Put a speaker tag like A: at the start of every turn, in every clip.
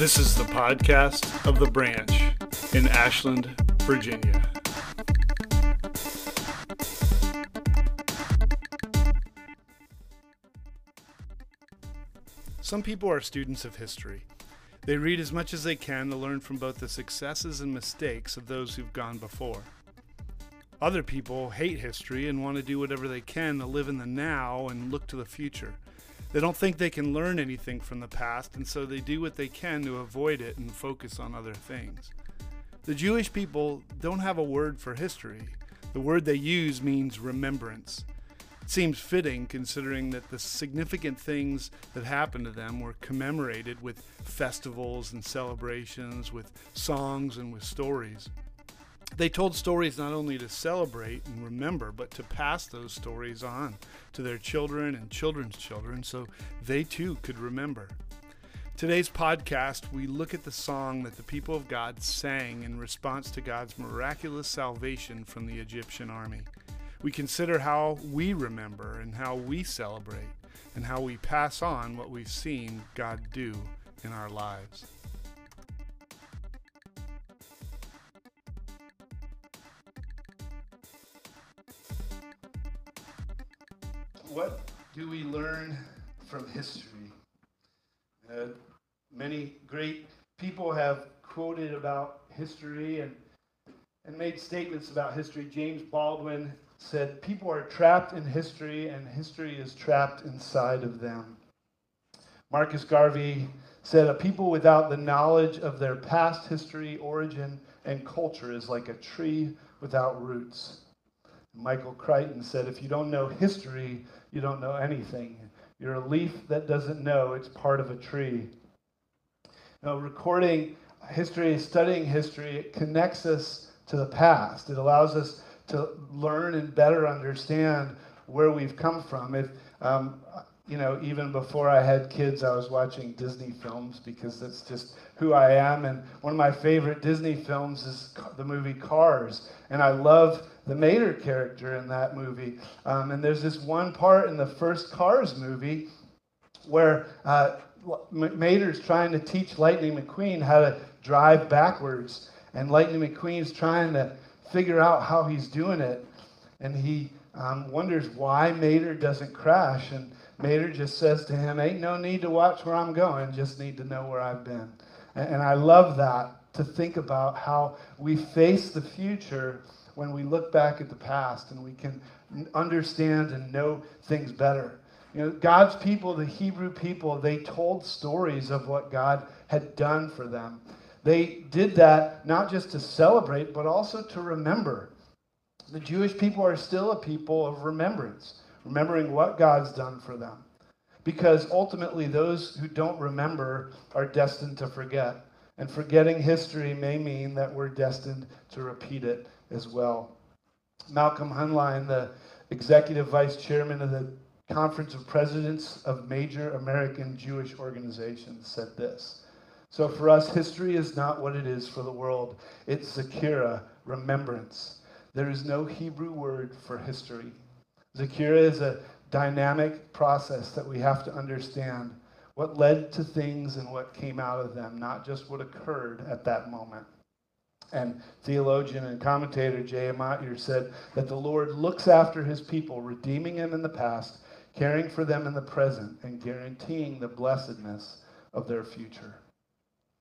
A: This is the podcast of The Branch in Ashland, Virginia. Some people are students of history. They read as much as they can to learn from both the successes and mistakes of those who've gone before. Other people hate history and want to do whatever they can to live in the now and look to the future. They don't think they can learn anything from the past, and so they do what they can to avoid it and focus on other things. The Jewish people don't have a word for history. The word they use means remembrance. It seems fitting considering that the significant things that happened to them were commemorated with festivals and celebrations, with songs and with stories. They told stories not only to celebrate and remember, but to pass those stories on to their children and children's children so they too could remember. Today's podcast, we look at the song that the people of God sang in response to God's miraculous salvation from the Egyptian army. We consider how we remember and how we celebrate and how we pass on what we've seen God do in our lives. What do we learn from history? Uh, many great people have quoted about history and, and made statements about history. James Baldwin said, People are trapped in history, and history is trapped inside of them. Marcus Garvey said, A people without the knowledge of their past history, origin, and culture is like a tree without roots. Michael Crichton said, If you don't know history, you don't know anything. You're a leaf that doesn't know it's part of a tree. Now, recording history, studying history, it connects us to the past. It allows us to learn and better understand where we've come from. If, um, you know, even before I had kids, I was watching Disney films because that's just who I am. And one of my favorite Disney films is the movie Cars. And I love the Mater character in that movie. Um, and there's this one part in the first Cars movie where uh, Mater's trying to teach Lightning McQueen how to drive backwards. And Lightning McQueen's trying to figure out how he's doing it. And he um, wonders why Mater doesn't crash. And Mater just says to him, Ain't no need to watch where I'm going, just need to know where I've been. And, I love that to think about how we face the future when we look back at the past and we can understand and know things better. You know, God's people, the Hebrew people, they told stories of what God had done for them. They did that not just to celebrate, but also to remember. The Jewish people are still a people of remembrance, remembering what God's done for them. Because ultimately, those who don't remember are destined to forget. And forgetting history may mean that we're destined to repeat it as well. Malcolm Hoenlein, the executive vice chairman of the Conference of Presidents of Major American Jewish Organizations, said this. So for us, history is not what it is for the world. It's Zakira, remembrance. There is no Hebrew word for history. Zakira is a dynamic process that we have to understand what led to things and what came out of them, not just what occurred at that moment. And theologian and commentator J.M. Motyer said that the Lord looks after his people, redeeming them in the past, caring for them in the present, and guaranteeing the blessedness of their future.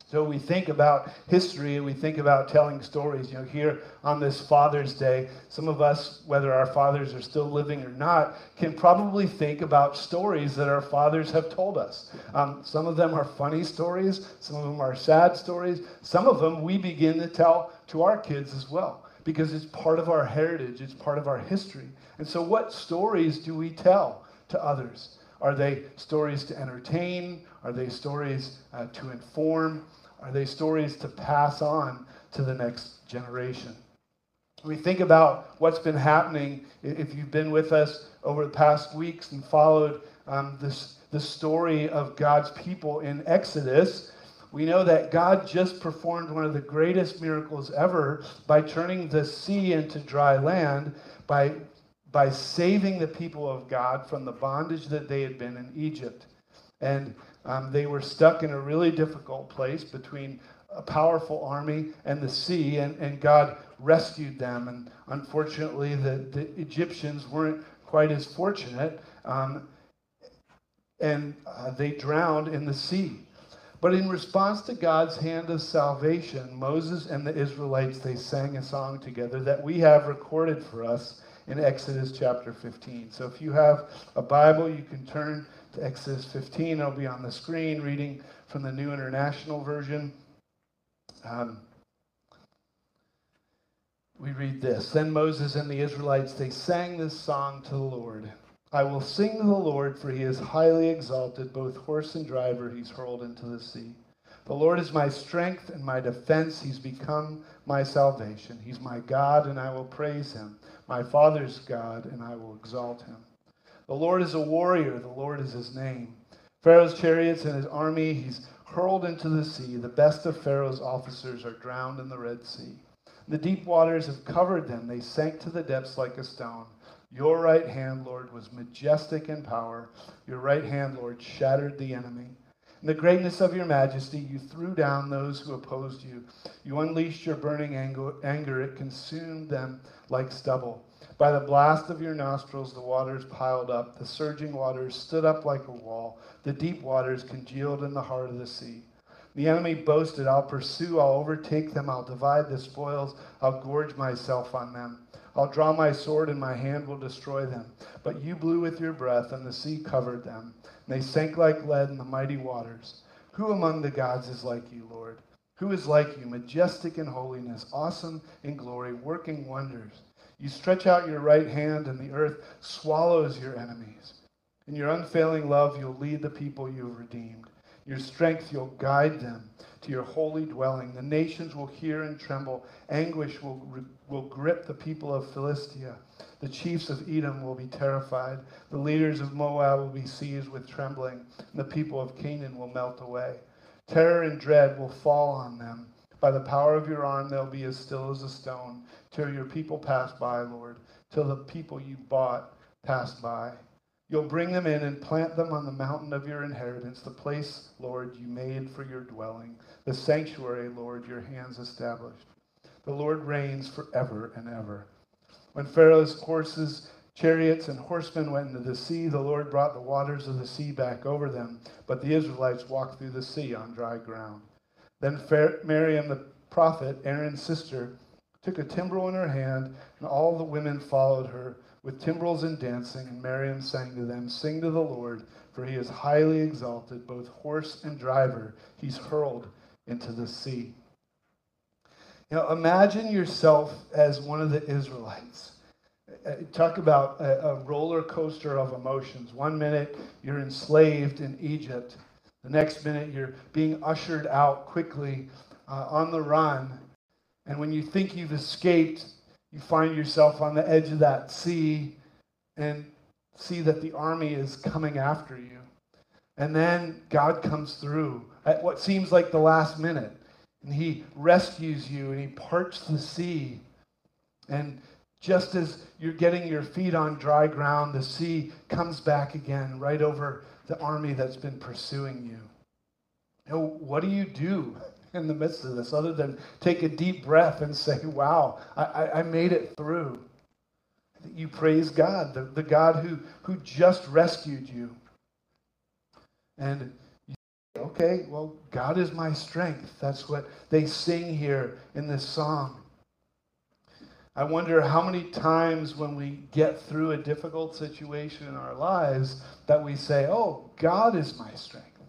A: So we think about history and we think about telling stories. You know, here on this Father's Day, some of us, whether our fathers are still living or not, can probably think about stories that our fathers have told us. Um, some of them are funny stories, some of them are sad stories, some of them we begin to tell to our kids as well because it's part of our heritage, it's part of our history. And so, what stories do we tell to others? Are they stories to entertain? Are they stories uh, to inform? Are they stories to pass on to the next generation? We think about what's been happening. If you've been with us over the past weeks and followed um, this, the story of God's people in Exodus, we know that God just performed one of the greatest miracles ever by turning the sea into dry land, by, by saving the people of God from the bondage that they had been in Egypt. And um, they were stuck in a really difficult place between a powerful army and the sea, and, and God rescued them. And unfortunately, the, the Egyptians weren't quite as fortunate, um, and uh, they drowned in the sea. But in response to God's hand of salvation, Moses and the Israelites, they sang a song together that we have recorded for us in Exodus chapter 15. So if you have a Bible, you can turn to Exodus 15. It'll be on the screen, reading from the New International Version. Um, we read this. Then Moses and the Israelites, they sang this song to the Lord. I will sing to the Lord, for he is highly exalted, both horse and driver he's hurled into the sea. The Lord is my strength and my defense. He's become my salvation. He's my God, and I will praise him. My Father's God, and I will exalt him. The Lord is a warrior. The Lord is his name. Pharaoh's chariots and his army he's hurled into the sea. The best of Pharaoh's officers are drowned in the Red Sea. The deep waters have covered them. They sank to the depths like a stone. Your right hand, Lord, was majestic in power. Your right hand, Lord, shattered the enemy. In the greatness of your majesty, you threw down those who opposed you. You unleashed your burning anger. It consumed them like stubble. By the blast of your nostrils, the waters piled up. The surging waters stood up like a wall. The deep waters congealed in the heart of the sea. The enemy boasted, I'll pursue, I'll overtake them, I'll divide the spoils, I'll gorge myself on them. I'll draw my sword, and my hand will destroy them. But you blew with your breath, and the sea covered them. And they sank like lead in the mighty waters. Who among the gods is like you, Lord? Who is like you, majestic in holiness, awesome in glory, working wonders? You stretch out your right hand, and the earth swallows your enemies. In your unfailing love, you'll lead the people you have redeemed. Your strength, you'll guide them to your holy dwelling. The nations will hear and tremble. Anguish will, will grip the people of Philistia. The chiefs of Edom will be terrified. The leaders of Moab will be seized with trembling. And the people of Canaan will melt away. Terror and dread will fall on them. By the power of your arm, they'll be as still as a stone, till your people pass by, Lord, till the people you bought pass by. You'll bring them in and plant them on the mountain of your inheritance, the place, Lord, you made for your dwelling, the sanctuary, Lord, your hands established. The Lord reigns forever and ever. When Pharaoh's horses, chariots, and horsemen went into the sea, the Lord brought the waters of the sea back over them, but the Israelites walked through the sea on dry ground. Then Miriam the prophet, Aaron's sister, took a timbrel in her hand, and all the women followed her with timbrels and dancing, and Miriam sang to them, Sing to the Lord, for he is highly exalted, both horse and driver, he's hurled into the sea. You know, imagine yourself as one of the Israelites. Uh, talk about a, a roller coaster of emotions. One minute you're enslaved in Egypt, the next minute you're being ushered out quickly uh, on the run. And when you think you've escaped, you find yourself on the edge of that sea and see that the army is coming after you. And then God comes through at what seems like the last minute. And he rescues you and he parts the sea. And just as you're getting your feet on dry ground, the sea comes back again right over the army that's been pursuing you. you know, what do you do in the midst of this other than take a deep breath and say, Wow, I, I made it through. You praise God, the, the God who, who just rescued you. And you say, okay, well, God is my strength. That's what they sing here in this song. I wonder how many times when we get through a difficult situation in our lives that we say, Oh, God is my strength.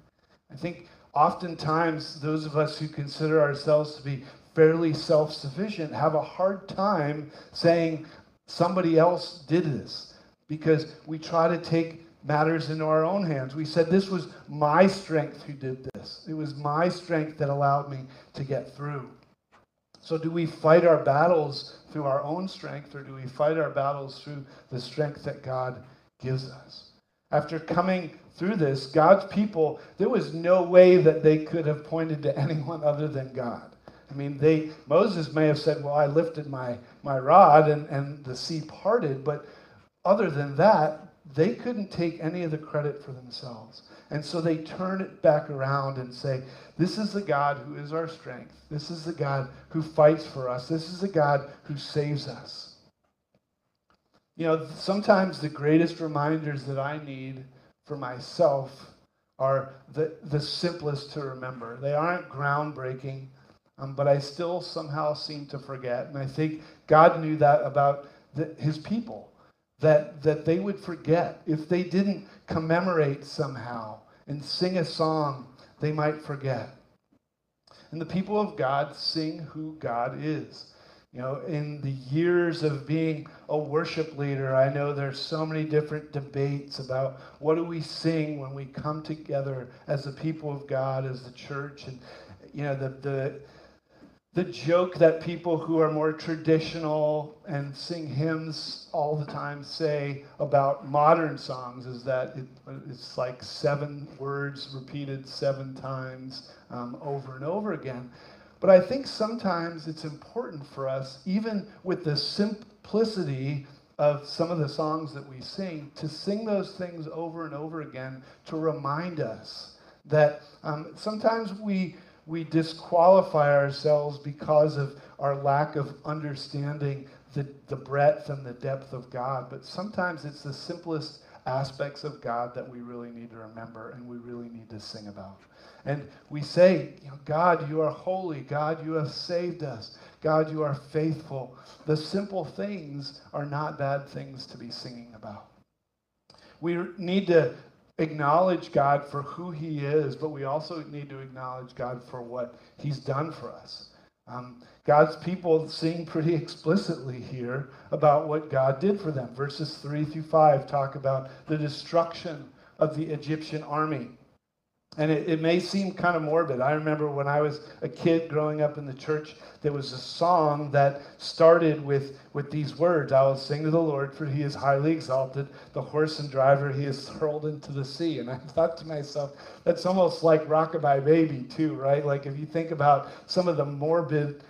A: I think oftentimes those of us who consider ourselves to be fairly self sufficient have a hard time saying somebody else did this because we try to take matters into our own hands. We said, This was my strength who did this, it was my strength that allowed me to get through. So, do we fight our battles through our own strength, or do we fight our battles through the strength that God gives us? After coming through this, God's people, there was no way that they could have pointed to anyone other than God. I mean, they Moses may have said, Well, I lifted my, my rod and, and the sea parted, but other than that, they couldn't take any of the credit for themselves. And so they turn it back around and say, This is the God who is our strength. This is the God who fights for us. This is the God who saves us. You know, sometimes the greatest reminders that I need for myself are the, the simplest to remember. They aren't groundbreaking, um, but I still somehow seem to forget. And I think God knew that about the, his people that, that they would forget. If they didn't commemorate somehow and sing a song, they might forget. And the people of God sing who God is. You know, in the years of being a worship leader, I know there's so many different debates about what do we sing when we come together as the people of God, as the church. And, you know, the, the the joke that people who are more traditional and sing hymns all the time say about modern songs is that it, it's like seven words repeated seven times um, over and over again. But I think sometimes it's important for us, even with the simplicity of some of the songs that we sing, to sing those things over and over again to remind us that um, sometimes we we disqualify ourselves because of our lack of understanding the, the breadth and the depth of God. But sometimes it's the simplest aspects of God that we really need to remember and we really need to sing about. And we say, God, you are holy. God, you have saved us. God, you are faithful. The simple things are not bad things to be singing about. We need to acknowledge God for who He is, but we also need to acknowledge God for what He's done for us. Um, God's people sing pretty explicitly here about what God did for them. Verses 3 through 5 talk about the destruction of the Egyptian army. And it, it, may seem kind of morbid. I remember when I was a kid growing up in the church, there was a song that started with, with these words I will sing to the Lord, for he is highly exalted. The horse and driver he is hurled into the sea. And I thought to myself, that's almost like Rockabye Baby, too, right? Like if you think about some of the morbid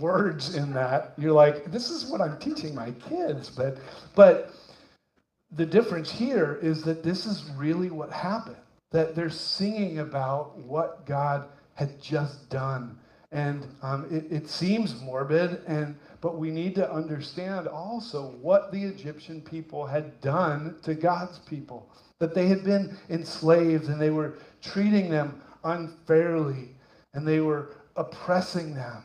A: words in that, you're like, this is what I'm teaching my kids. But, but the difference here is that this is really what happened that they're singing about what God had just done. And um, it, it seems morbid, and but we need to understand also what the Egyptian people had done to God's people. That they had been enslaved and they were treating them unfairly and they were oppressing them.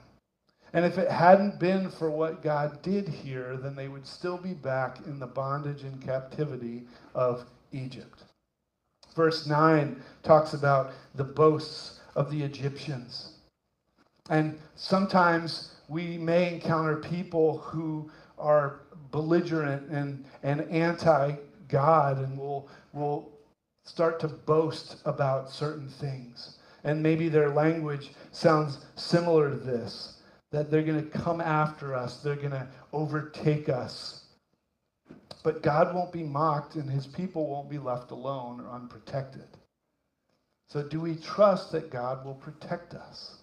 A: And if it hadn't been for what God did here, then they would still be back in the bondage and captivity of Egypt. Verse 9 talks about the boasts of the Egyptians. And sometimes we may encounter people who are belligerent and, and anti God and will, will start to boast about certain things. And maybe their language sounds similar to this that they're going to come after us, they're going to overtake us. But God won't be mocked and his people won't be left alone or unprotected. So, do we trust that God will protect us?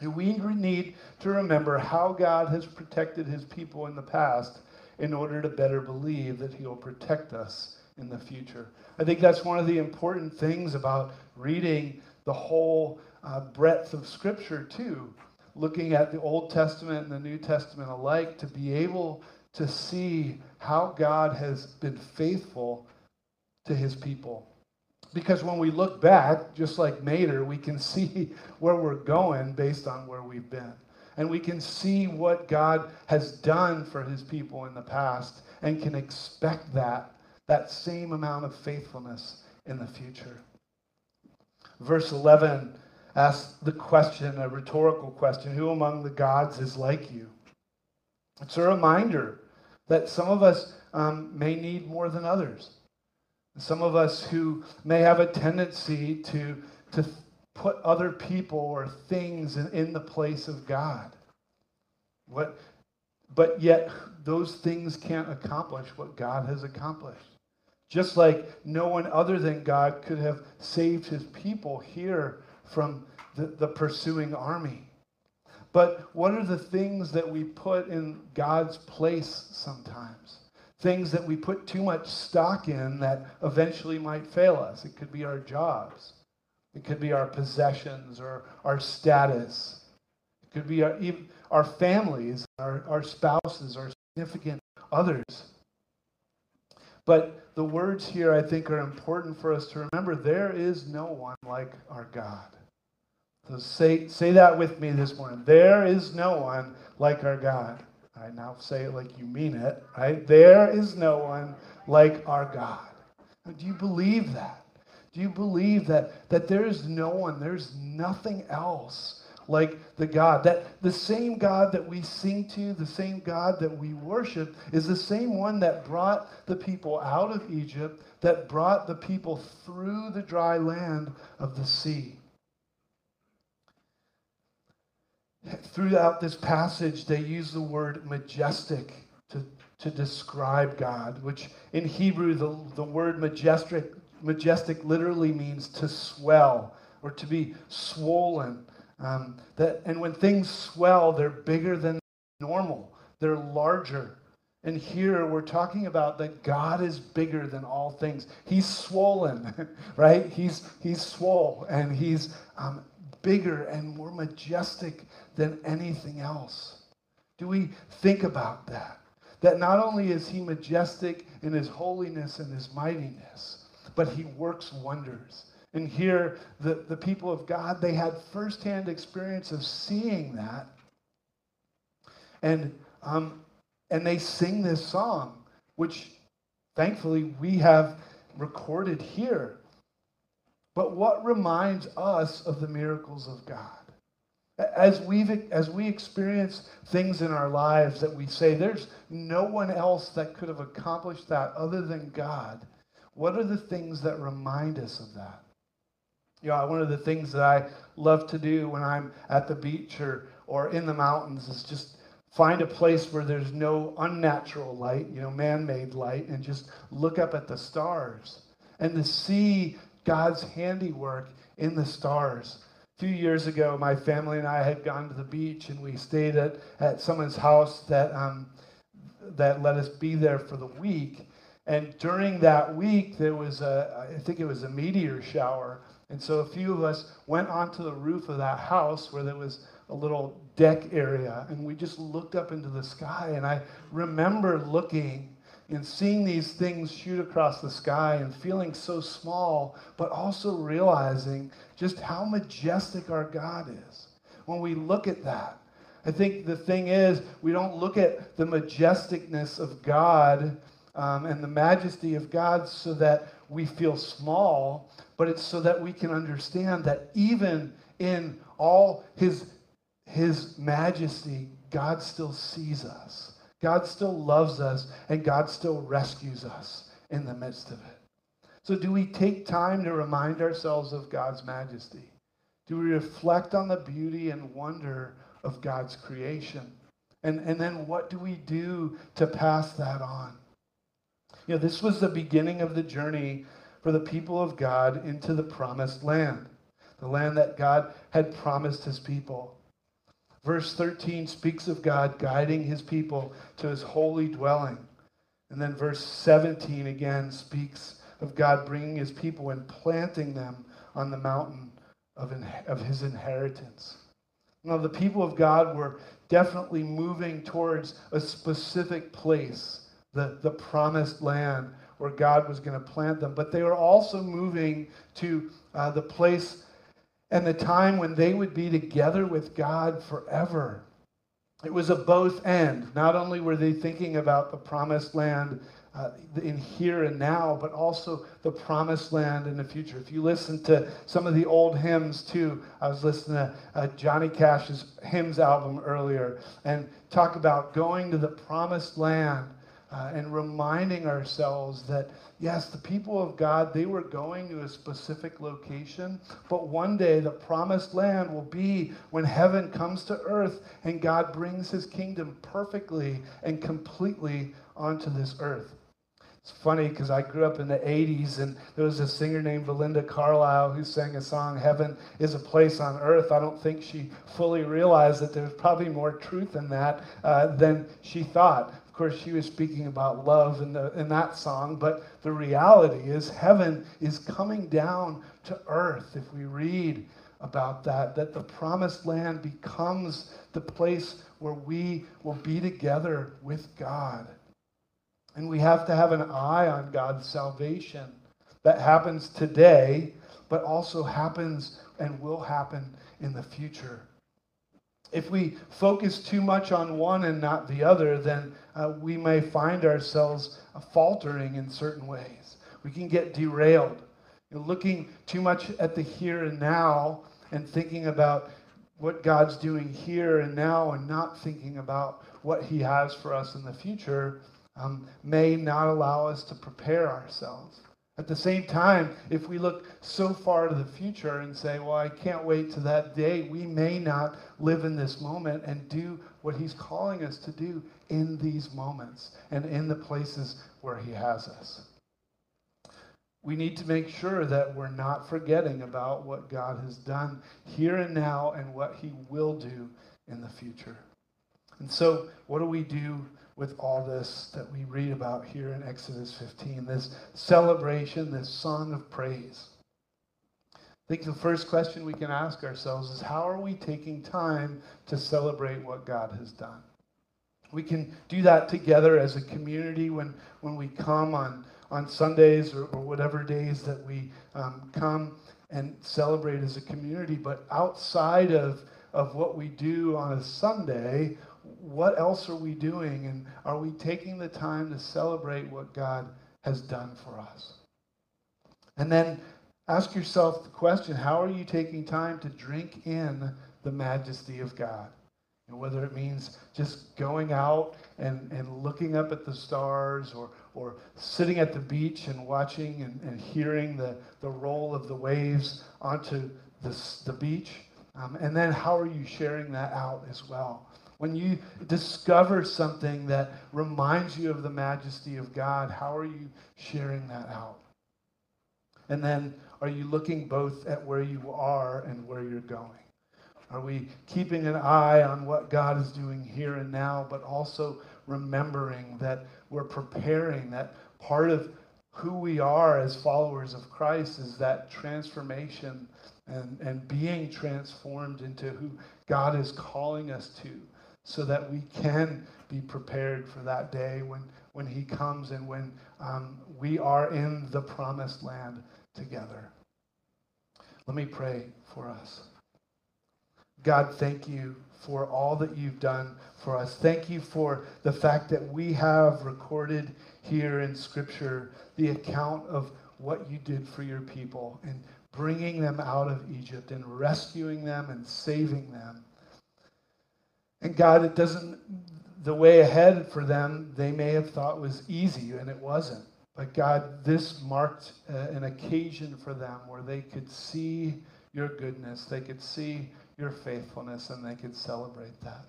A: We need to remember how God has protected his people in the past in order to better believe that he will protect us in the future. I think that's one of the important things about reading the whole uh, breadth of Scripture, too. Looking at the Old Testament and the New Testament alike, to be able to see how God has been faithful to his people. Because when we look back, just like Mater, we can see where we're going based on where we've been. And we can see what God has done for his people in the past and can expect that, that same amount of faithfulness in the future. Verse 11 asks the question, a rhetorical question Who among the gods is like you? It's a reminder that some of us um, may need more than others. Some of us who may have a tendency to, to put other people or things in, in the place of God. What, but yet, those things can't accomplish what God has accomplished. Just like no one other than God could have saved his people here from the, the pursuing army. But what are the things that we put in God's place sometimes? things that we put too much stock in that eventually might fail us. It could be our jobs, it could be our possessions or our status, it could be our, our families, our, our spouses, our significant others. But the words here, I think, are important for us to remember. There is no one like our God. So say, say that with me this morning. There is no one like our God. Right, now say it like you mean it, right? There is no one like our God. Do you believe that? Do you believe that, that there is no one, there's nothing else like the God? That the same God that we sing to, the same God that we worship, is the same one that brought the people out of Egypt, that brought the people through the dry land of the sea. Throughout this passage, they use the word majestic to, to describe God, which in Hebrew, the, the word majestic, majestic literally means to swell or to be swollen. Um, that, and when things swell, they're bigger than normal, they're larger. And here we're talking about that God is bigger than all things. He's swollen, right? He's, he's swole and he's um, bigger and more majestic than anything else? Do we think about that? That not only is he majestic in his holiness and his mightiness, but he works wonders. And here, the, the people of God, they had firsthand experience of seeing that. And, um, and they sing this song, which thankfully we have recorded here. But what reminds us of the miracles of God? As, we as we experience things in our lives that we say, there's no one else that could have accomplished that other than God, what are the things that remind us of that? You know, one of the things that I love to do when I'm at the beach or, or in the mountains is just find a place where there's no unnatural light, you know, man made light, and just look up at the stars and to see God's handiwork in the stars few years ago, my family and I had gone to the beach and we stayed at, at someone's house that, um, that let us be there for the week. And during that week, there was a, I think it was a meteor shower. And so a few of us went onto the roof of that house where there was a little deck area. And we just looked up into the sky. And I remember looking and seeing these things shoot across the sky and feeling so small, but also realizing just how majestic our God is. When we look at that, I think the thing is, we don't look at the majesticness of God um, and the majesty of God so that we feel small, but it's so that we can understand that even in all his, his majesty, God still sees us. God still loves us and God still rescues us in the midst of it. So, do we take time to remind ourselves of God's majesty? Do we reflect on the beauty and wonder of God's creation? And, and then what do we do to pass that on? You know, this was the beginning of the journey for the people of God into the promised land, the land that God had promised his people. Verse 13 speaks of God guiding his people to his holy dwelling. And then verse 17 again speaks of God bringing his people and planting them on the mountain of, of his inheritance. Now, the people of God were definitely moving towards a specific place, the, the promised land where God was going to plant them. But they were also moving to uh, the place and the time when they would be together with God forever. It was a both end. Not only were they thinking about the promised land uh, in here and now, but also the promised land in the future. If you listen to some of the old hymns too, I was listening to uh, Johnny Cash's hymns album earlier and talk about going to the promised land uh, and reminding ourselves that, yes, the people of God, they were going to a specific location, but one day the promised land will be when heaven comes to earth and God brings his kingdom perfectly and completely onto this earth. It's funny because I grew up in the 80s and there was a singer named Belinda Carlisle who sang a song, Heaven is a Place on Earth. I don't think she fully realized that there was probably more truth in that uh, than she thought. Of course, she was speaking about love in, the, in that song, but the reality is heaven is coming down to earth. If we read about that, that the promised land becomes the place where we will be together with God. And we have to have an eye on God's salvation. That happens today, but also happens and will happen in the future. If we focus too much on one and not the other, then uh, we may find ourselves uh, faltering in certain ways. We can get derailed. You know, looking too much at the here and now and thinking about what God's doing here and now and not thinking about what He has for us in the future um, may not allow us to prepare ourselves. At the same time, if we look so far to the future and say, well, I can't wait to that day, we may not live in this moment and do what he's calling us to do in these moments and in the places where he has us. We need to make sure that we're not forgetting about what God has done here and now and what he will do in the future. And so, what do we do with all this that we read about here in Exodus 15, this celebration, this song of praise. I think the first question we can ask ourselves is how are we taking time to celebrate what God has done? We can do that together as a community when, when we come on, on Sundays or, or whatever days that we um, come and celebrate as a community. But outside of, of what we do on a Sunday, what else are we doing? And are we taking the time to celebrate what God has done for us? And then ask yourself the question how are you taking time to drink in the majesty of God? And whether it means just going out and, and looking up at the stars or, or sitting at the beach and watching and, and hearing the, the roll of the waves onto the, the beach. Um, and then how are you sharing that out as well? When you discover something that reminds you of the majesty of God, how are you sharing that out? And then, are you looking both at where you are and where you're going? Are we keeping an eye on what God is doing here and now, but also remembering that we're preparing that part of who we are as followers of Christ is that transformation and, and being transformed into who God is calling us to so that we can be prepared for that day when, when he comes and when um, we are in the promised land together. Let me pray for us. God, thank you for all that you've done for us. Thank you for the fact that we have recorded here in Scripture the account of what you did for your people and bringing them out of Egypt and rescuing them and saving them. And God, it doesn't, the way ahead for them, they may have thought was easy, and it wasn't. But God, this marked uh, an occasion for them where they could see your goodness, they could see your faithfulness, and they could celebrate that.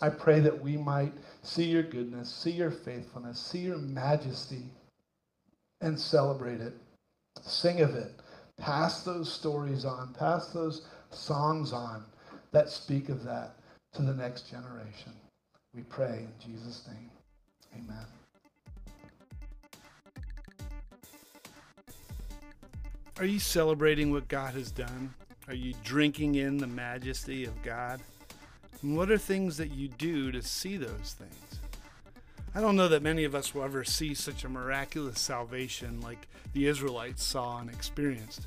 A: I pray that we might see your goodness, see your faithfulness, see your majesty, and celebrate it. Sing of it. Pass those stories on, pass those songs on that speak of that to the next generation. We pray in Jesus' name. Amen.
B: Are you celebrating what God has done? Are you drinking in the majesty of God? And what are things that you do to see those things? I don't know that many of us will ever see such a miraculous salvation like the Israelites saw and experienced.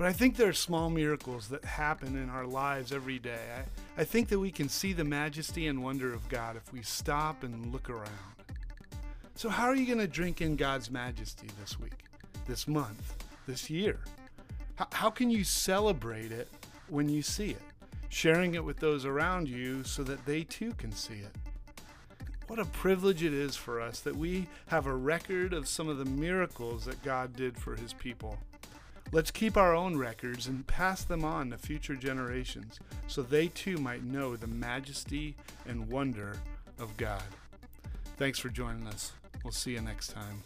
B: But I think there are small miracles that happen in our lives every day. I, I think that we can see the majesty and wonder of God if we stop and look around. So, how are you going to drink in God's majesty this week, this month, this year? How, how can you celebrate it when you see it? Sharing it with those around you so that they too can see it. What a privilege it is for us that we have a record of some of the miracles that God did for his people. Let's keep our own records and pass them on to future generations so they too might know the majesty and wonder of God. Thanks for joining us. We'll see you next time.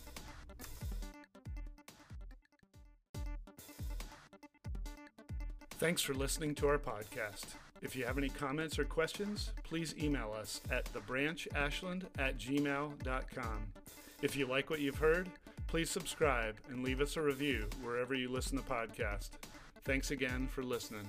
B: Thanks for listening to our podcast. If you have any comments or questions, please email us at thebranchashland at gmail.com. If you like what you've heard, please subscribe and leave us a review wherever you listen to podcasts. Thanks again for listening.